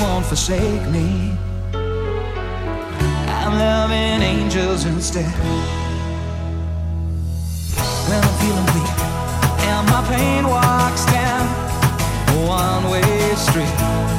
won't forsake me. I'm loving angels instead. When I'm feeling weak and my pain walks down one way street.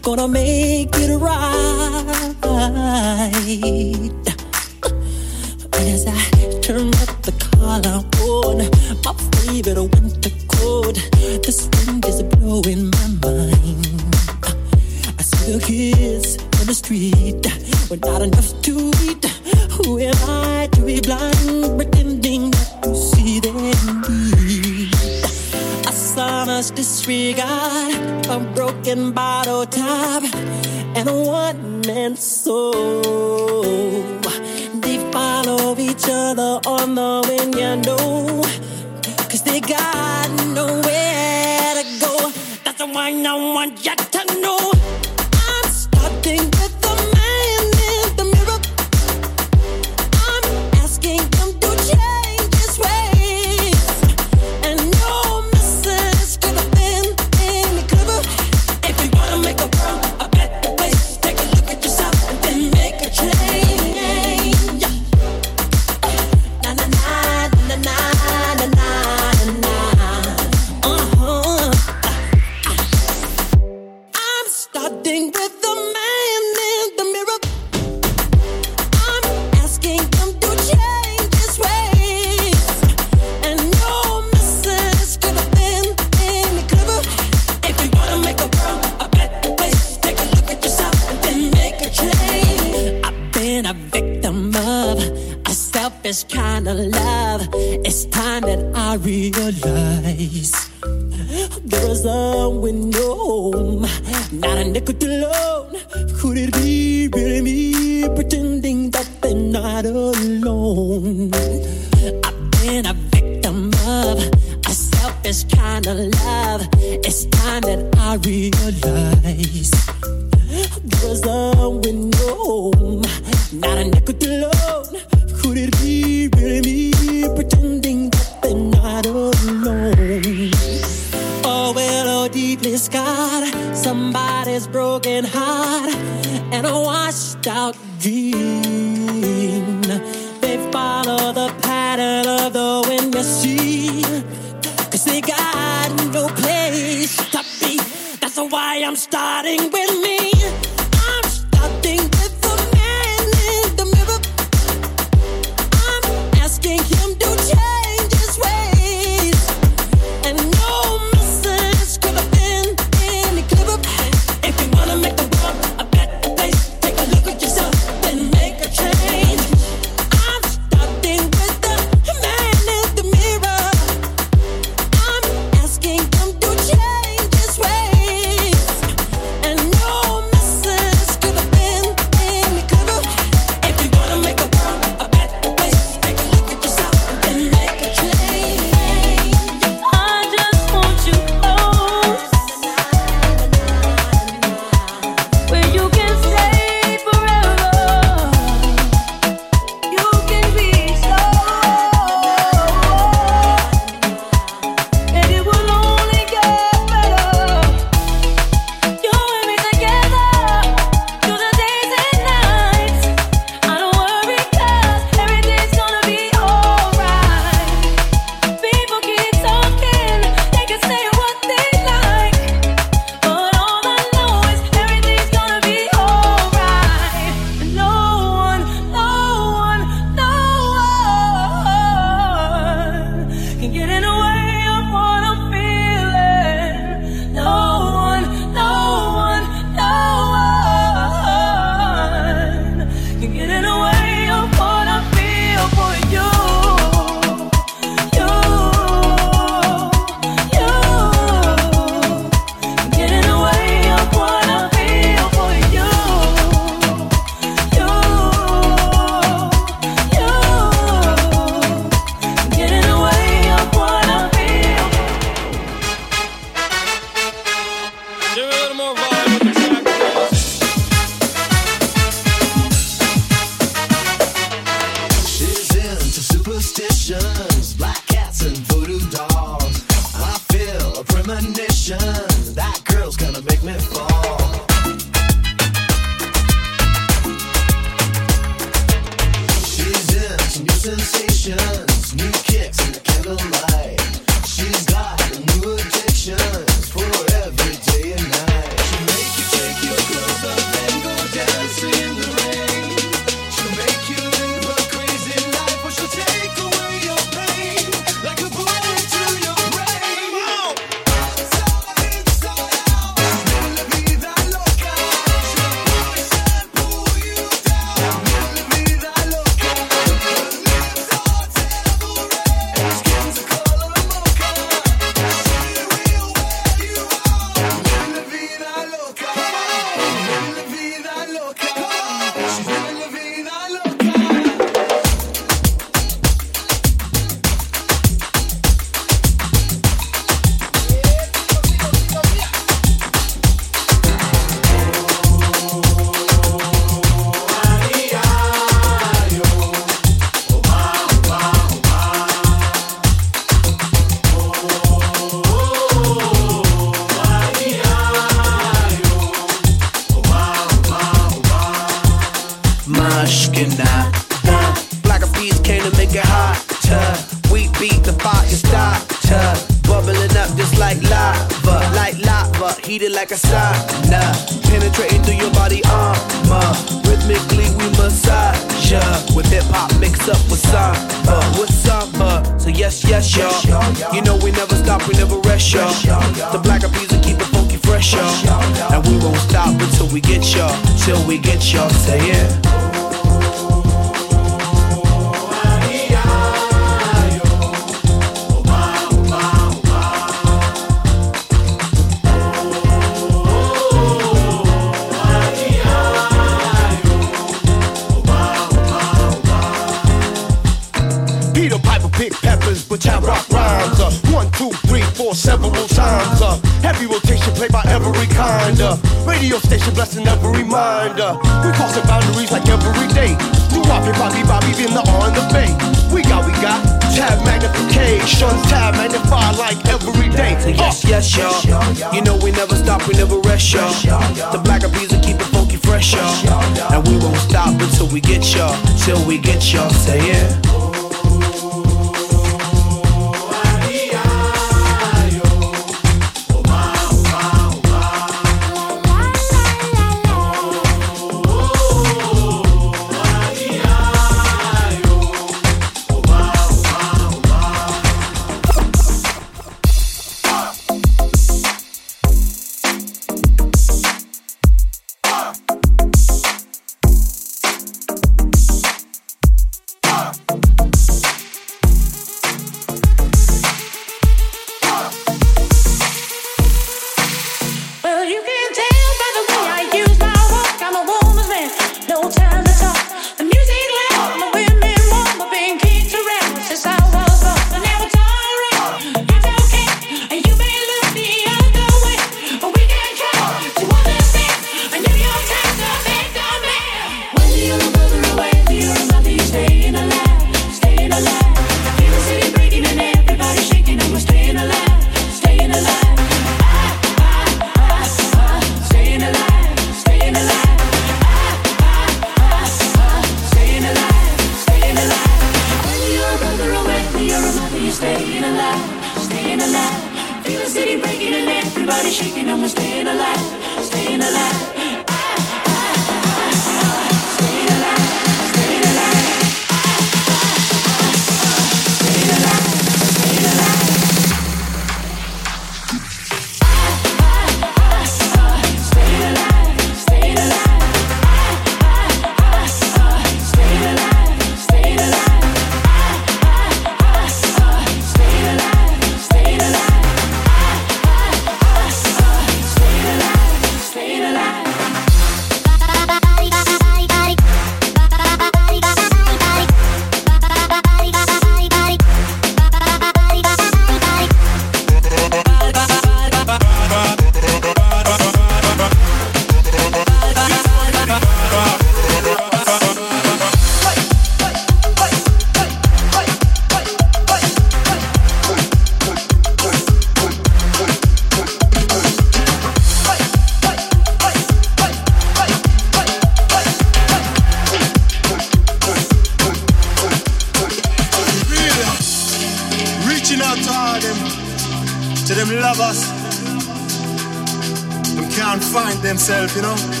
you know.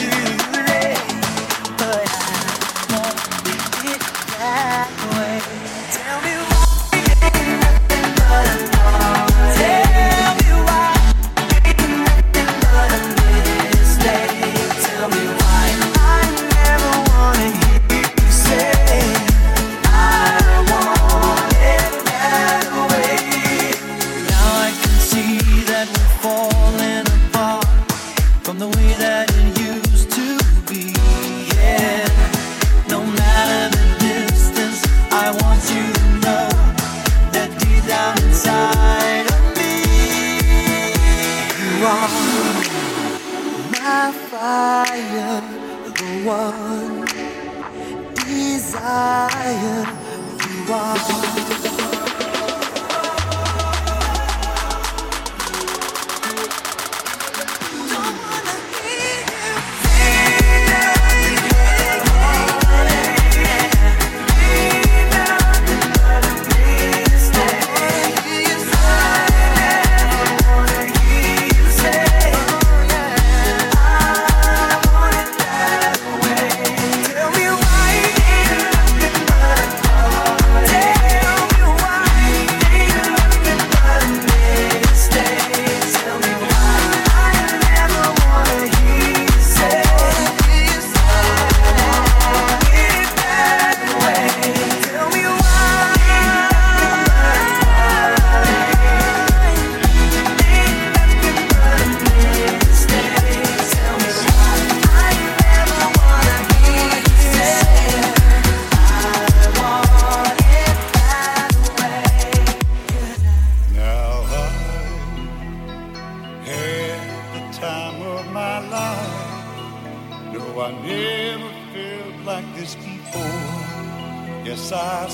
you.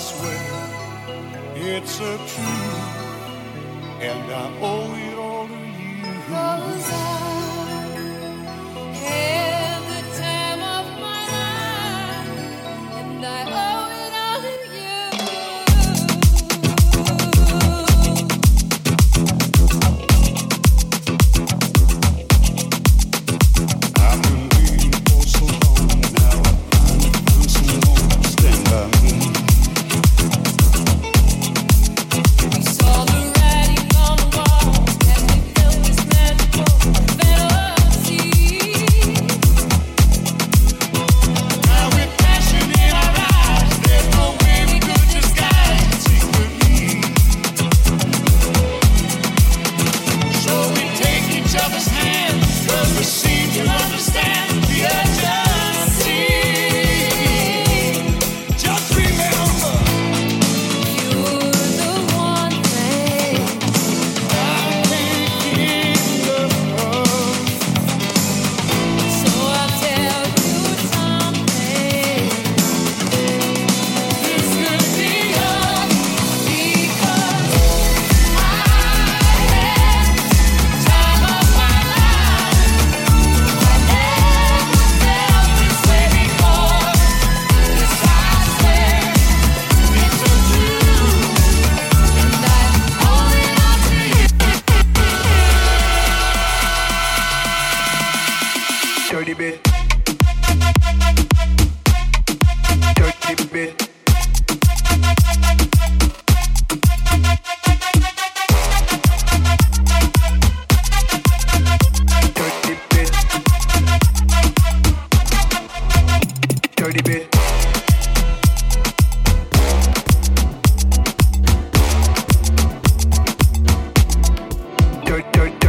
swear it's a truth, and I owe it all to you. Rosa.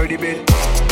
Pretty big.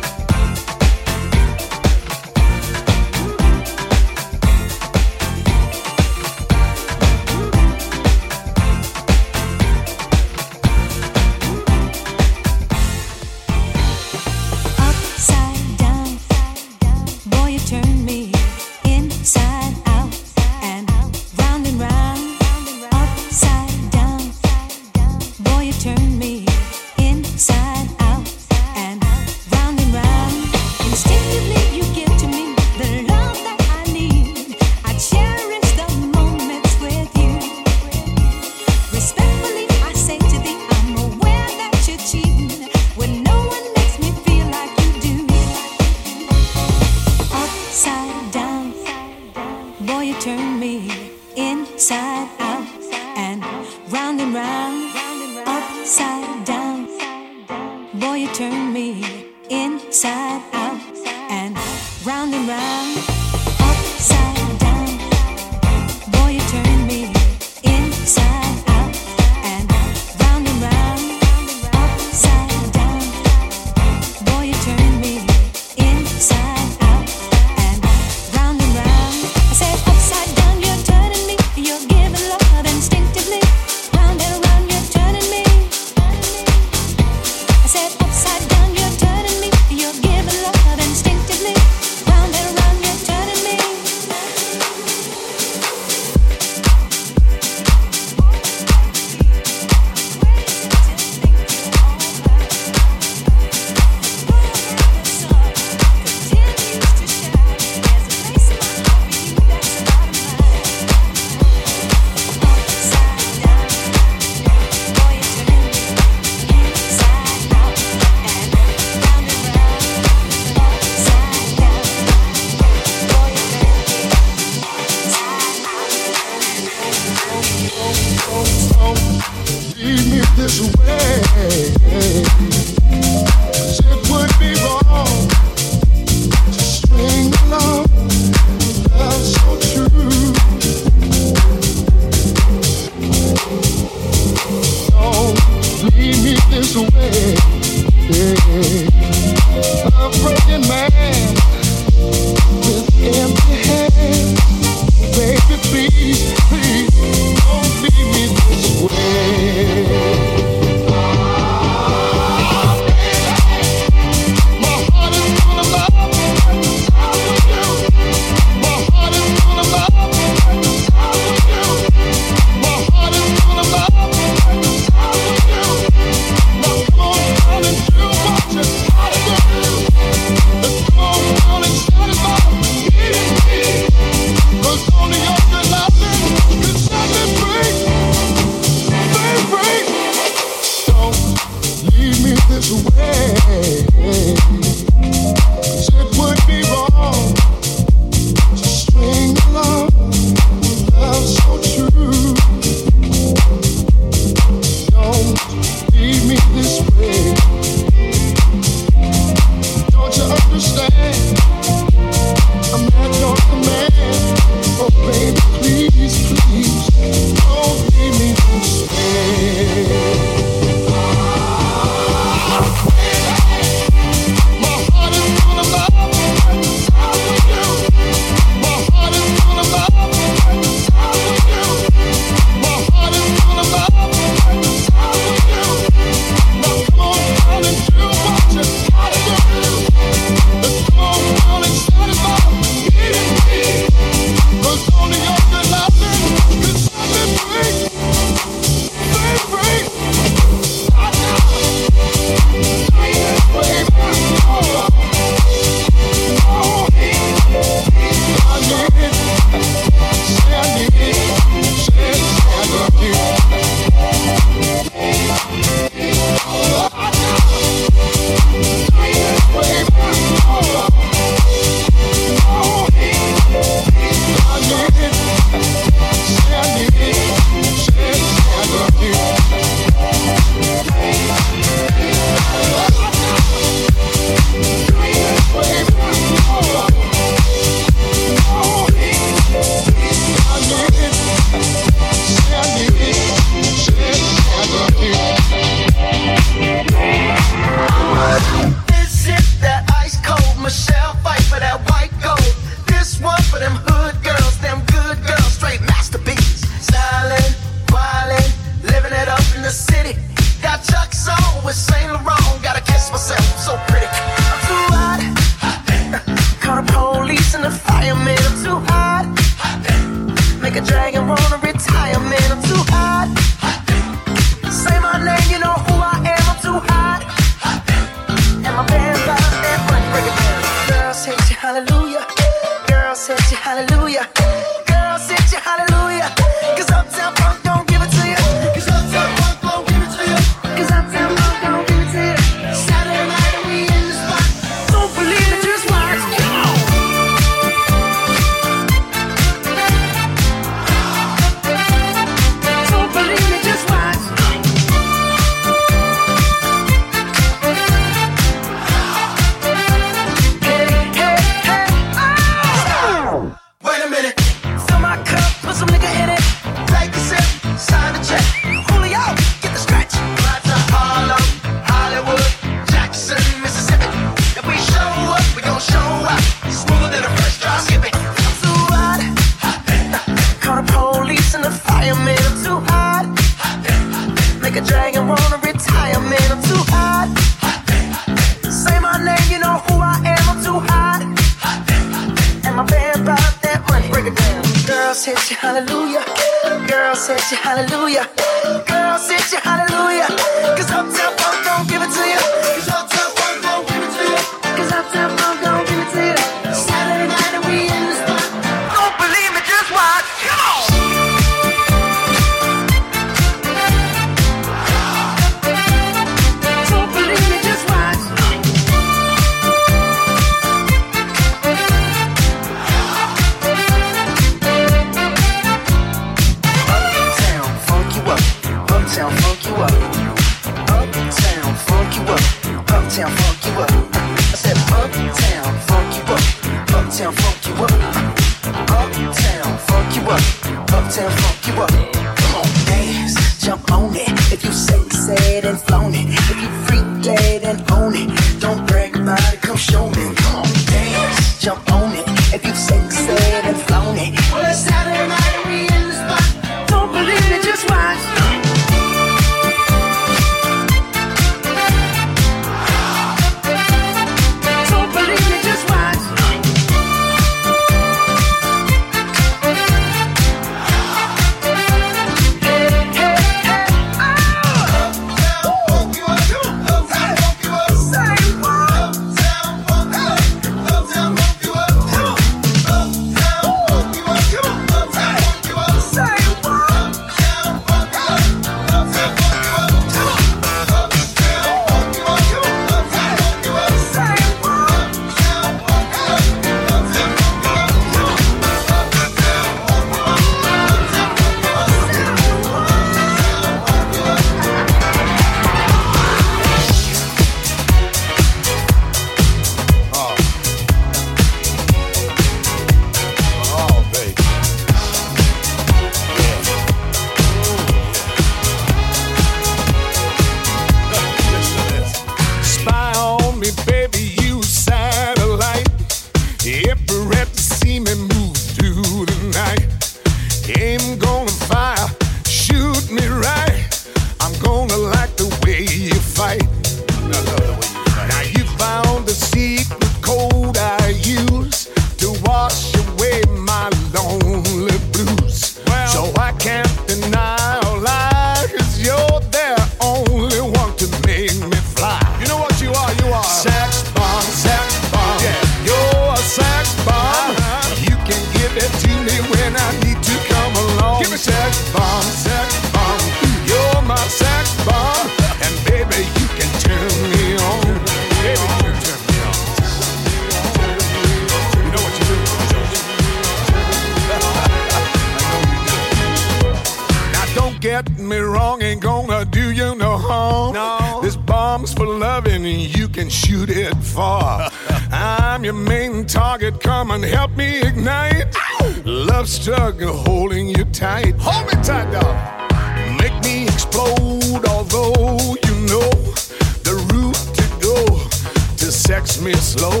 Me slow.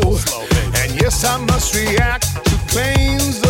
And yes, I must react to claims